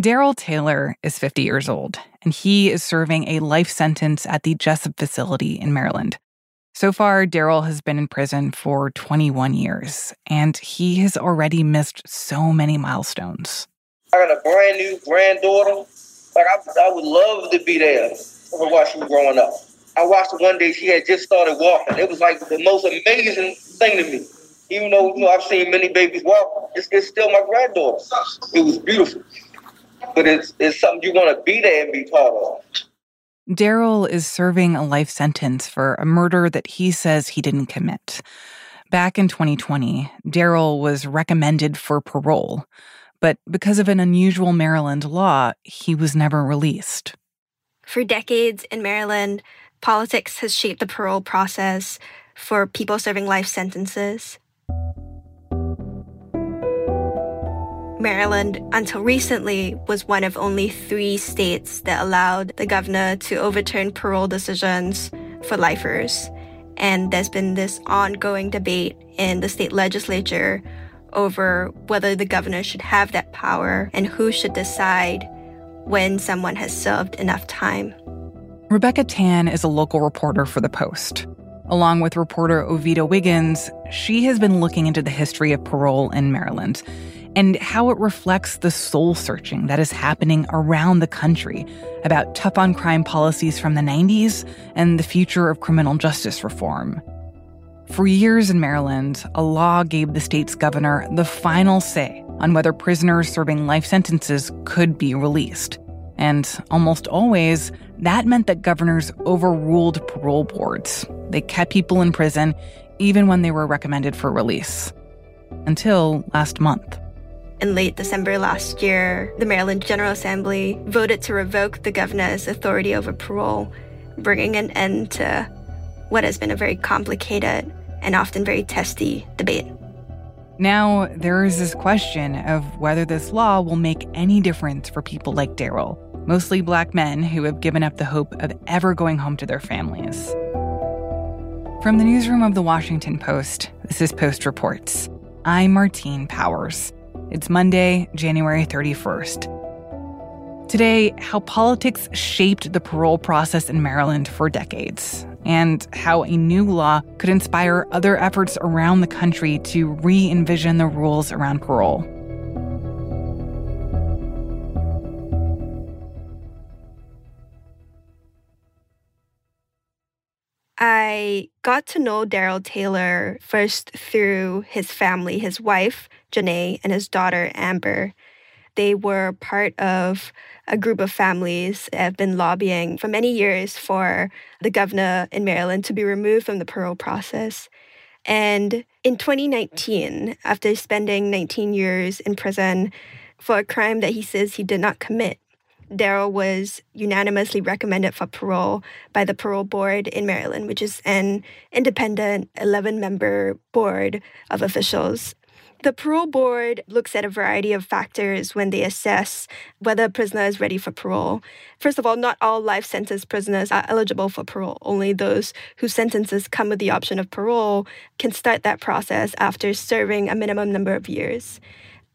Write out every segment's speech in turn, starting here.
Daryl Taylor is 50 years old, and he is serving a life sentence at the Jessup facility in Maryland. So far, Daryl has been in prison for 21 years, and he has already missed so many milestones. I got a brand new granddaughter. Like, I, I would love to be there for while she was growing up. I watched her one day, she had just started walking. It was like the most amazing thing to me. Even though you know, I've seen many babies walk, it's, it's still my granddaughter. It was beautiful. But it's, it's something you want to be there and be part of. Daryl is serving a life sentence for a murder that he says he didn't commit. Back in 2020, Daryl was recommended for parole, but because of an unusual Maryland law, he was never released. For decades in Maryland, politics has shaped the parole process for people serving life sentences. Maryland, until recently, was one of only three states that allowed the governor to overturn parole decisions for lifers. And there's been this ongoing debate in the state legislature over whether the governor should have that power and who should decide when someone has served enough time. Rebecca Tan is a local reporter for The Post. Along with reporter Ovetta Wiggins, she has been looking into the history of parole in Maryland and how it reflects the soul searching that is happening around the country about tough on crime policies from the 90s and the future of criminal justice reform. For years in Maryland, a law gave the state's governor the final say on whether prisoners serving life sentences could be released. And almost always, that meant that governors overruled parole boards. They kept people in prison even when they were recommended for release. Until last month. In late December last year, the Maryland General Assembly voted to revoke the governor's authority over parole, bringing an end to what has been a very complicated and often very testy debate. Now, there is this question of whether this law will make any difference for people like Daryl, mostly black men who have given up the hope of ever going home to their families. From the newsroom of the Washington Post, this is Post Reports. I'm Martine Powers. It's Monday, January 31st. Today, how politics shaped the parole process in Maryland for decades, and how a new law could inspire other efforts around the country to re envision the rules around parole. I got to know Daryl Taylor first through his family, his wife, Janae, and his daughter, Amber. They were part of a group of families that have been lobbying for many years for the governor in Maryland to be removed from the parole process. And in 2019, after spending 19 years in prison for a crime that he says he did not commit, Daryl was unanimously recommended for parole by the parole board in Maryland, which is an independent 11 member board of officials. The parole board looks at a variety of factors when they assess whether a prisoner is ready for parole. First of all, not all life sentence prisoners are eligible for parole. Only those whose sentences come with the option of parole can start that process after serving a minimum number of years.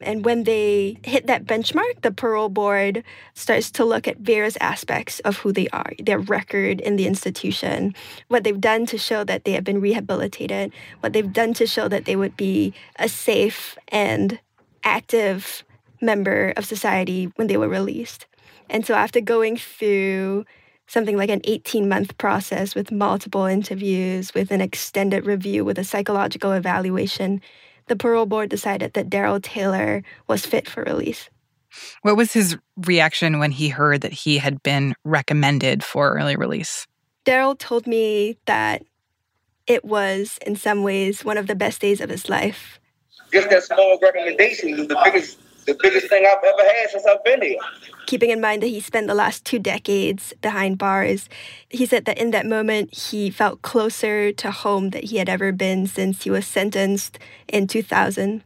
And when they hit that benchmark, the parole board starts to look at various aspects of who they are, their record in the institution, what they've done to show that they have been rehabilitated, what they've done to show that they would be a safe and active member of society when they were released. And so after going through something like an 18 month process with multiple interviews, with an extended review, with a psychological evaluation, the parole board decided that Daryl Taylor was fit for release. What was his reaction when he heard that he had been recommended for early release? Daryl told me that it was, in some ways, one of the best days of his life. Just that small recommendation was the biggest the biggest thing I've ever had since I've been here. Keeping in mind that he spent the last two decades behind bars, he said that in that moment he felt closer to home that he had ever been since he was sentenced in 2000.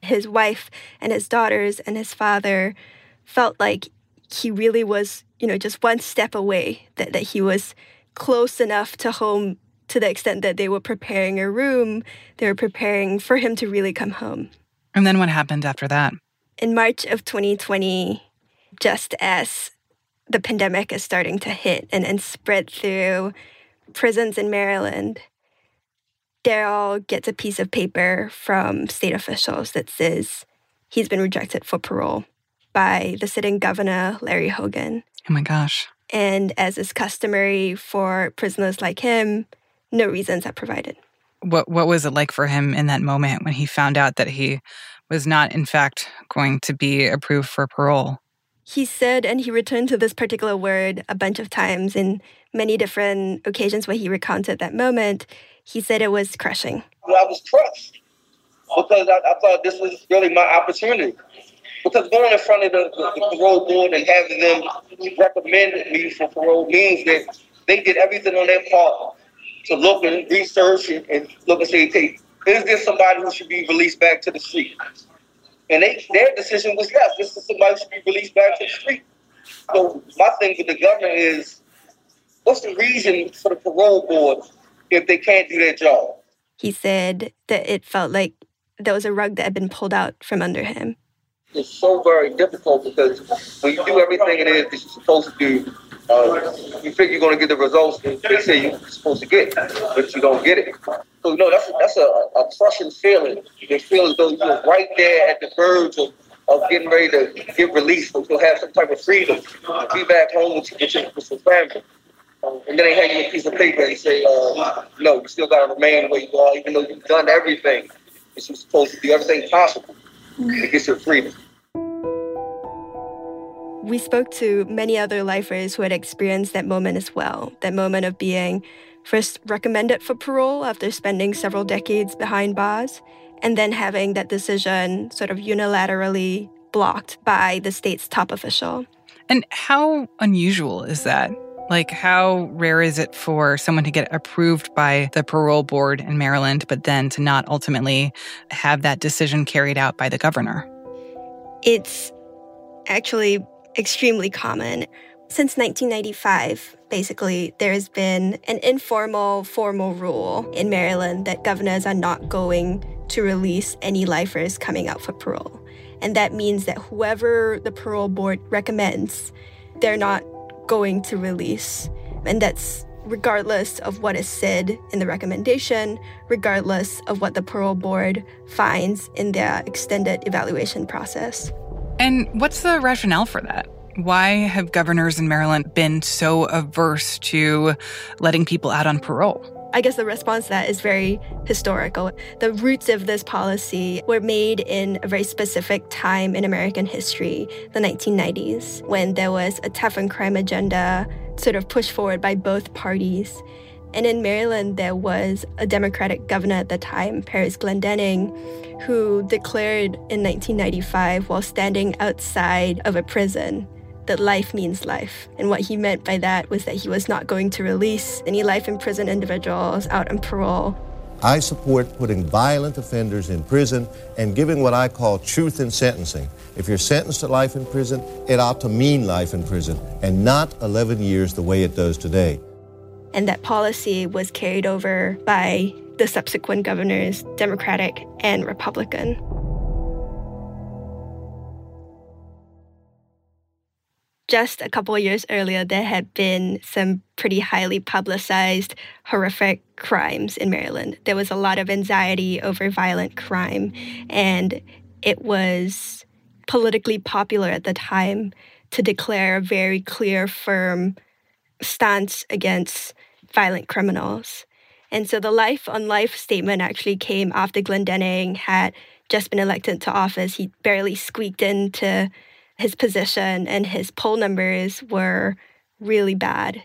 His wife and his daughters and his father felt like he really was, you know, just one step away, that, that he was close enough to home to the extent that they were preparing a room, they were preparing for him to really come home. And then what happened after that? In March of 2020, just as the pandemic is starting to hit and, and spread through prisons in Maryland, Daryl gets a piece of paper from state officials that says he's been rejected for parole by the sitting governor, Larry Hogan. Oh my gosh. And as is customary for prisoners like him, no reasons are provided. What what was it like for him in that moment when he found out that he was not in fact going to be approved for parole? He said, and he returned to this particular word a bunch of times in many different occasions where he recounted that moment. He said it was crushing. Well, I was crushed because I, I, thought this was really my opportunity. Because going in front of the, the, the parole board and having them recommend me for parole means that they did everything on their part to look and research and, and look and say, hey, is this somebody who should be released back to the street? And they, their decision was yes, this is somebody should be released back to the street. So my thing with the governor is, what's the reason for the parole board if they can't do their job? He said that it felt like there was a rug that had been pulled out from under him. It's so very difficult because when you do everything it is that you're supposed to do, uh, you think you're going to get the results that they say you're supposed to get, but you don't get it. So you know that's a, that's a, a crushing feeling. You feel as though you're right there at the verge of, of getting ready to get released, or to have some type of freedom, be back home with, your, with family. Um, and then they hand you a piece of paper and say, uh, no, you still got to remain where you are, even though you've done everything. You're supposed to do everything possible to get your freedom. We spoke to many other lifers who had experienced that moment as well that moment of being first recommended for parole after spending several decades behind bars, and then having that decision sort of unilaterally blocked by the state's top official. And how unusual is that? Like, how rare is it for someone to get approved by the parole board in Maryland, but then to not ultimately have that decision carried out by the governor? It's actually extremely common. Since 1995, basically, there's been an informal, formal rule in Maryland that governors are not going to release any lifers coming out for parole. And that means that whoever the parole board recommends, they're not going to release. And that's regardless of what is said in the recommendation, regardless of what the parole board finds in their extended evaluation process. And what's the rationale for that? Why have governors in Maryland been so averse to letting people out on parole? I guess the response to that is very historical. The roots of this policy were made in a very specific time in American history, the 1990s, when there was a tough on crime agenda sort of pushed forward by both parties. And in Maryland, there was a Democratic governor at the time, Parris Glendening, who declared in 1995 while standing outside of a prison that life means life. And what he meant by that was that he was not going to release any life in prison individuals out on parole. I support putting violent offenders in prison and giving what I call truth in sentencing. If you're sentenced to life in prison, it ought to mean life in prison and not 11 years the way it does today. And that policy was carried over by the subsequent governors, Democratic and Republican. Just a couple of years earlier, there had been some pretty highly publicized, horrific crimes in Maryland. There was a lot of anxiety over violent crime, and it was politically popular at the time to declare a very clear, firm stance against violent criminals. And so the life on life statement actually came after Glendening had just been elected to office. He barely squeaked into his position and his poll numbers were really bad.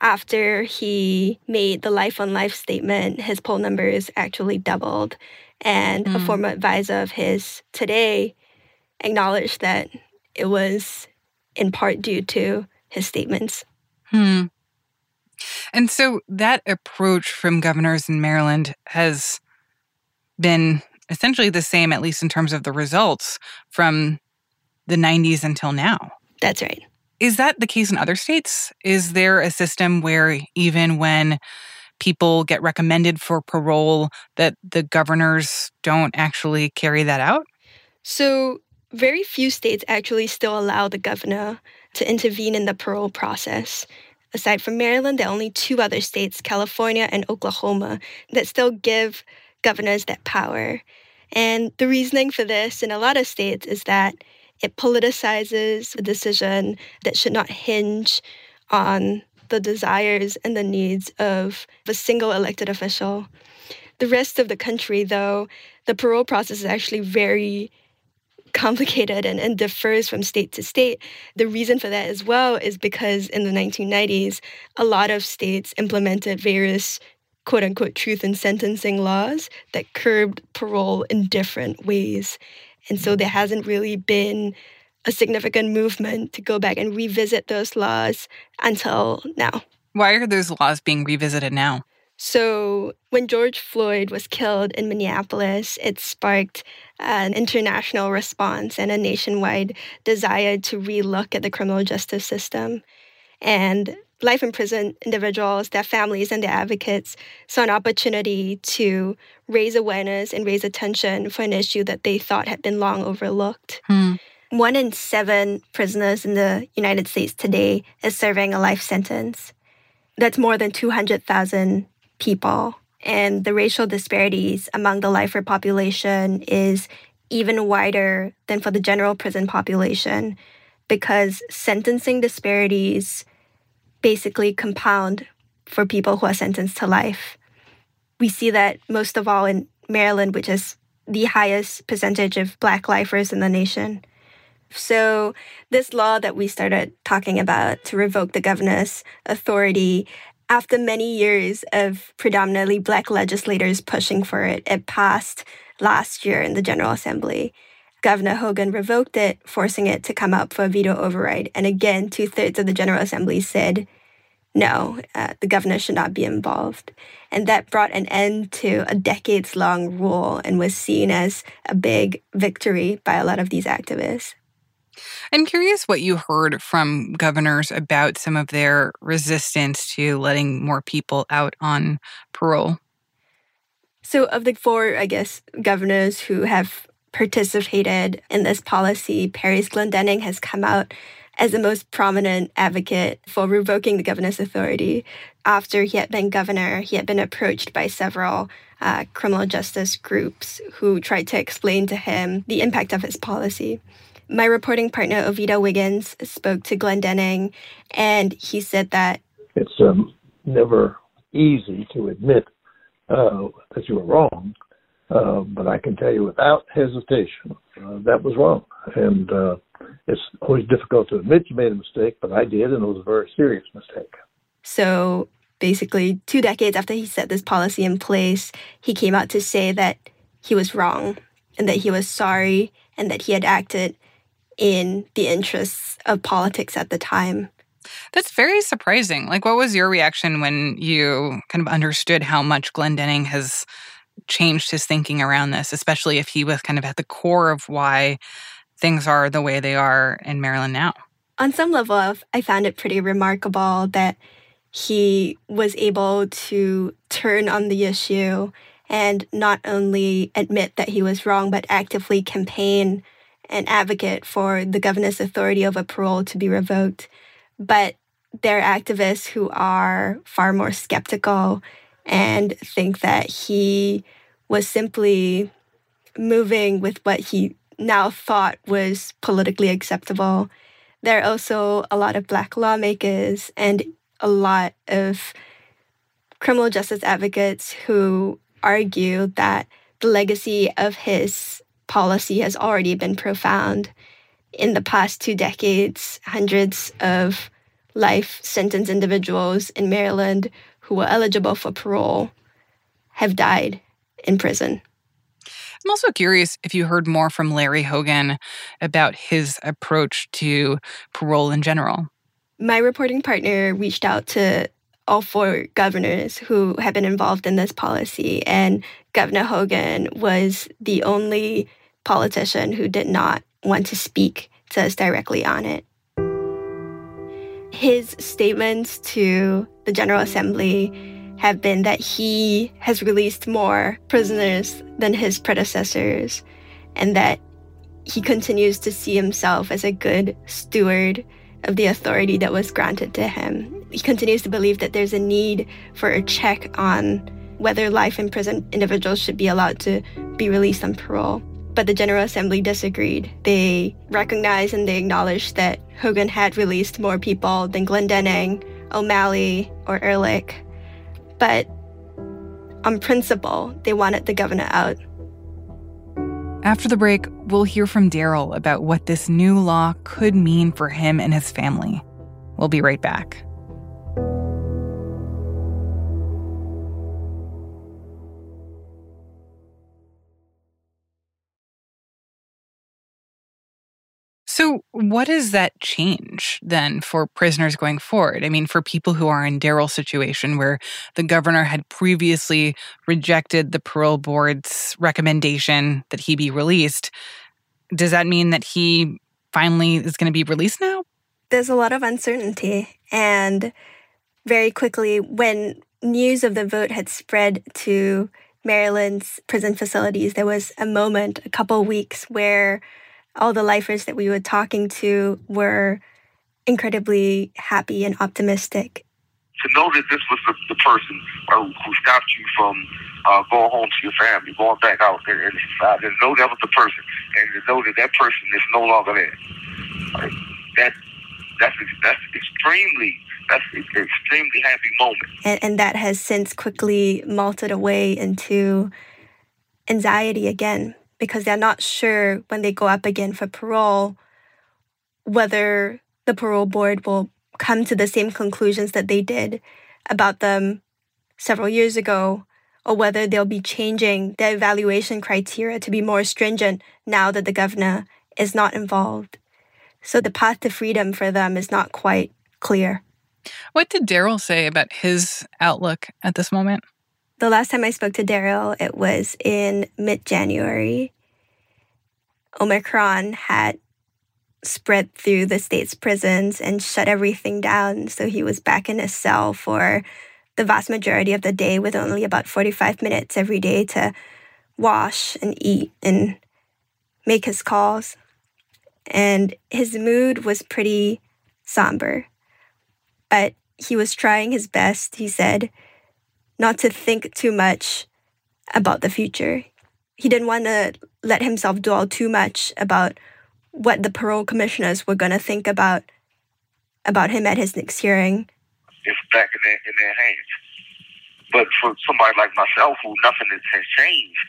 After he made the life on life statement, his poll numbers actually doubled. And mm. a former advisor of his today acknowledged that it was in part due to his statements. Hmm. And so that approach from governors in Maryland has been essentially the same, at least in terms of the results, from the 90s until now. That's right. Is that the case in other states? Is there a system where even when people get recommended for parole that the governors don't actually carry that out? So very few states actually still allow the governor to intervene in the parole process. Aside from Maryland, there are only two other states, California and Oklahoma, that still give governors that power. And the reasoning for this in a lot of states is that it politicizes a decision that should not hinge on the desires and the needs of a single elected official. The rest of the country, though, the parole process is actually very complicated and, and differs from state to state. The reason for that as well is because in the 1990s, a lot of states implemented various quote unquote truth in sentencing laws that curbed parole in different ways. And so there mm-hmm. hasn't really been a significant movement to go back and revisit those laws until now. Why are those laws being revisited now? So, when George Floyd was killed in Minneapolis, it sparked an international response and a nationwide desire to relook at the criminal justice system. And life in prison individuals, their families, and their advocates saw an opportunity to raise awareness and raise attention for an issue that they thought had been long overlooked. Hmm. One in seven prisoners in the United States today is serving a life sentence. That's more than 200,000 people. And the racial disparities among the lifer population is even wider than for the general prison population because sentencing disparities basically compound for people who are sentenced to life. We see that most of all in Maryland, which is the highest percentage of black lifers in the nation. So, this law that we started talking about to revoke the governor's authority, after many years of predominantly black legislators pushing for it, it passed last year in the General Assembly. Governor Hogan revoked it, forcing it to come up for a veto override. And again, two thirds of the General Assembly said, no, uh, the governor should not be involved. And that brought an end to a decades long rule and was seen as a big victory by a lot of these activists. I'm curious what you heard from governors about some of their resistance to letting more people out on parole. So, of the four, I guess, governors who have participated in this policy, Parris Glendening has come out as the most prominent advocate for revoking the governor's authority. After he had been governor, he had been approached by several uh, criminal justice groups who tried to explain to him the impact of his policy. My reporting partner, Ovetta Wiggins, spoke to Glendening, and he said that it's um, never easy to admit uh, that you were wrong, uh, but I can tell you without hesitation uh, that was wrong. And uh, it's always difficult to admit you made a mistake, but I did, and it was a very serious mistake. So basically, two decades after he set this policy in place, he came out to say that he was wrong and that he was sorry and that he had acted in the interests of politics at the time. That's very surprising. Like, what was your reaction when you kind of understood how much Glendening has changed his thinking around this, especially if he was kind of at the core of why things are the way they are in Maryland now? On some level, I found it pretty remarkable that he was able to turn on the issue and not only admit that he was wrong, but actively campaign and advocate for the governor's authority over parole to be revoked. But there are activists who are far more skeptical and think that he was simply moving with what he now thought was politically acceptable. There are also a lot of Black lawmakers and a lot of criminal justice advocates who argue that the legacy of his policy has already been profound. In the past two decades, hundreds of life sentence individuals in Maryland who were eligible for parole have died in prison. I'm also curious if you heard more from Larry Hogan about his approach to parole in general. My reporting partner reached out to all four governors who have been involved in this policy, and Governor Hogan was the only politician who did not want to speak to us directly on it. His statements to the General Assembly have been that he has released more prisoners than his predecessors and that he continues to see himself as a good steward of the authority that was granted to him. He continues to believe that there's a need for a check on whether life in prison individuals should be allowed to be released on parole. But the General Assembly disagreed. They recognized and they acknowledged that Hogan had released more people than Glendening, O'Malley, or Ehrlich. But on principle, they wanted the governor out. After the break, we'll hear from Daryl about what this new law could mean for him and his family. We'll be right back. So, what does that change then for prisoners going forward? I mean, for people who are in Daryl's situation where the governor had previously rejected the parole board's recommendation that he be released, does that mean that he finally is going to be released now? There's a lot of uncertainty. And very quickly, when news of the vote had spread to Maryland's prison facilities, there was a moment, a couple weeks, where all the lifers that we were talking to were incredibly happy and optimistic. To know that this was the, the person uh, who stopped you from uh, going home to your family, going back out and, and uh, to know that was the person, and to know that that person is no longer there. Like, that that's that's extremely that's an extremely happy moment. And, and that has since quickly malted away into anxiety again because they're not sure when they go up again for parole whether the parole board will come to the same conclusions that they did about them several years ago or whether they'll be changing their evaluation criteria to be more stringent now that the governor is not involved. So the path to freedom for them is not quite clear. What did Daryl say about his outlook at this moment? The last time I spoke to Daryl, it was in mid January. Omicron had spread through the state's prisons and shut everything down. So he was back in his cell for the vast majority of the day with only about 45 minutes every day to wash and eat and make his calls. And his mood was pretty somber. But he was trying his best, he said, not to think too much about the future. He didn't want to let himself dwell too much about what the parole commissioners were going to think about about him at his next hearing. It's back in their in their hands. But for somebody like myself, who nothing has changed,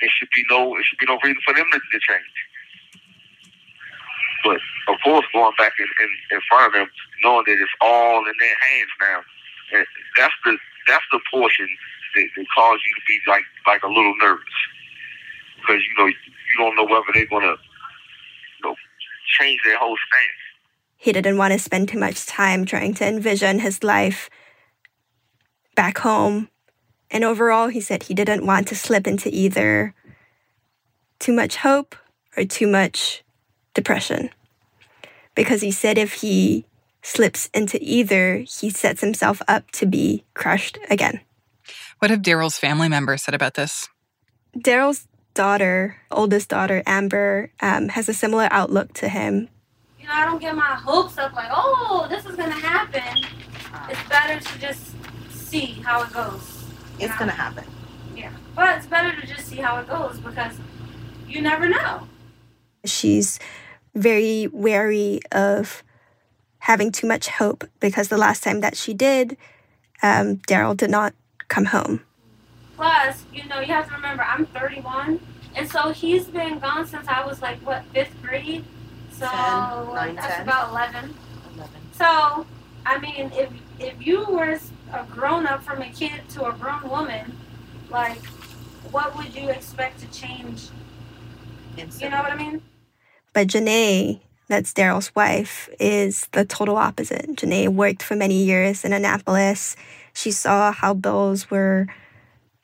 it should be no it should be no reason for them to, to change. But of course, going back in, in, in front of them, knowing that it's all in their hands now, that's the that's the portion that, that you to be like like a little nervous because you know you don't know whether they're gonna you know change their whole stance. He didn't want to spend too much time trying to envision his life back home. And overall, he said he didn't want to slip into either too much hope or too much depression. Because he said if he slips into either, he sets himself up to be crushed again. What have Daryl's family members said about this? Daryl's daughter, oldest daughter, Amber, um, has a similar outlook to him. You know, I don't get my hopes up like, oh, this is going to happen. It's better to just see how it goes. It's going to happen. Yeah. But it's better to just see how it goes because you never know. She's very wary of having too much hope because the last time that she did, um, Daryl did not come home. Plus, you know, you have to remember, I'm 31, and so he's been gone since I was like, what, fifth grade? So 10, 9, that's 10. about 11. 11. So, I mean, if if you were a grown up from a kid to a grown woman, like, what would you expect to change? You know what I mean? But Janae, that's Daryl's wife, is the total opposite. Janae worked for many years in Annapolis. She saw how bills were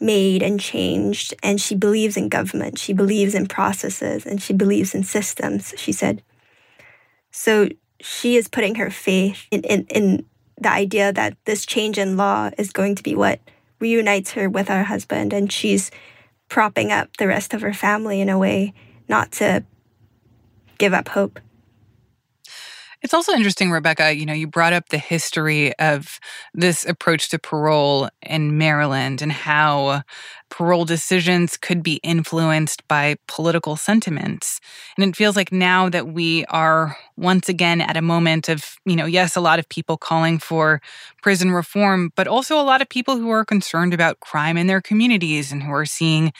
made and changed. And she believes in government, she believes in processes, and she believes in systems, she said. So she is putting her faith in, in, in the idea that this change in law is going to be what reunites her with her husband. And she's propping up the rest of her family in a way not to give up hope. It's also interesting, Rebecca, you know, you brought up the history of this approach to parole in Maryland and how parole decisions could be influenced by political sentiments. And it feels like now that we are once again at a moment of, you know, yes, a lot of people calling for prison reform, but also a lot of people who are concerned about crime in their communities and who are seeing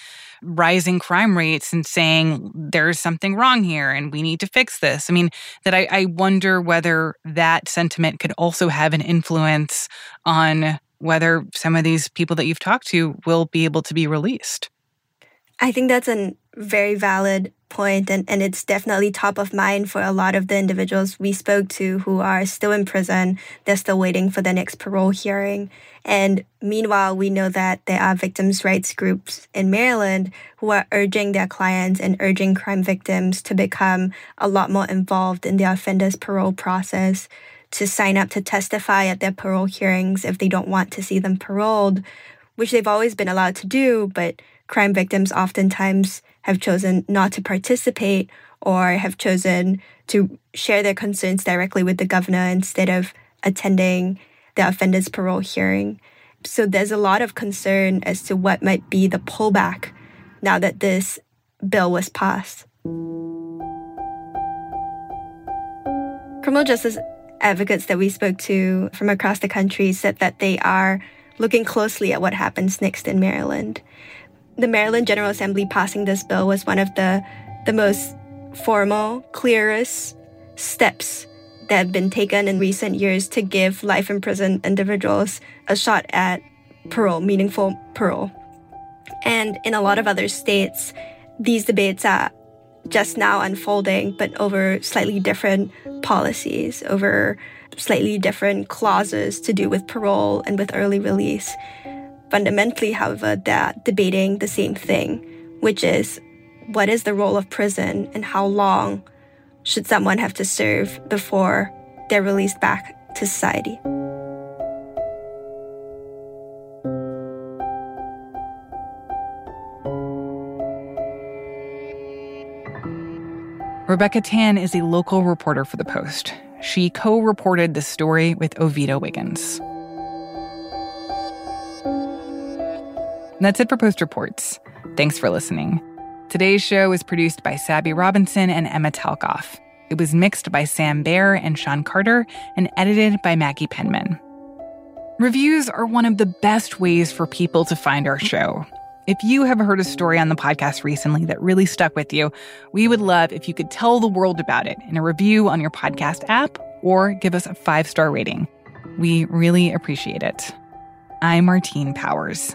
rising crime rates and saying there's something wrong here and we need to fix this. I mean, that I, I wonder whether that sentiment could also have an influence on whether some of these people that you've talked to will be able to be released. I think that's a very valid point and, and it's definitely top of mind for a lot of the individuals we spoke to who are still in prison. They're still waiting for the next parole hearing. And meanwhile, we know that there are victims' rights groups in Maryland who are urging their clients and urging crime victims to become a lot more involved in the offender's parole process, to sign up to testify at their parole hearings if they don't want to see them paroled, which they've always been allowed to do, but crime victims oftentimes have chosen not to participate or have chosen to share their concerns directly with the governor instead of attending the offender's parole hearing. So there's a lot of concern as to what might be the pullback now that this bill was passed. Criminal justice advocates that we spoke to from across the country said that they are looking closely at what happens next in Maryland the Maryland General Assembly passing this bill was one of the the most formal, clearest steps that have been taken in recent years to give life in prison individuals a shot at parole, meaningful parole. And in a lot of other states, these debates are just now unfolding, but over slightly different policies, over slightly different clauses to do with parole and with early release. Fundamentally, however, they're debating the same thing, which is what is the role of prison and how long should someone have to serve before they're released back to society? Rebecca Tan is a local reporter for The Post. She co reported the story with Ovetta Wiggins. And that's it for Post Reports. Thanks for listening. Today's show was produced by Sabby Robinson and Emma Talkoff. It was mixed by Sam Bair and Sean Carter and edited by Maggie Penman. Reviews are one of the best ways for people to find our show. If you have heard a story on the podcast recently that really stuck with you, we would love if you could tell the world about it in a review on your podcast app or give us a five star rating. We really appreciate it. I'm Martine Powers.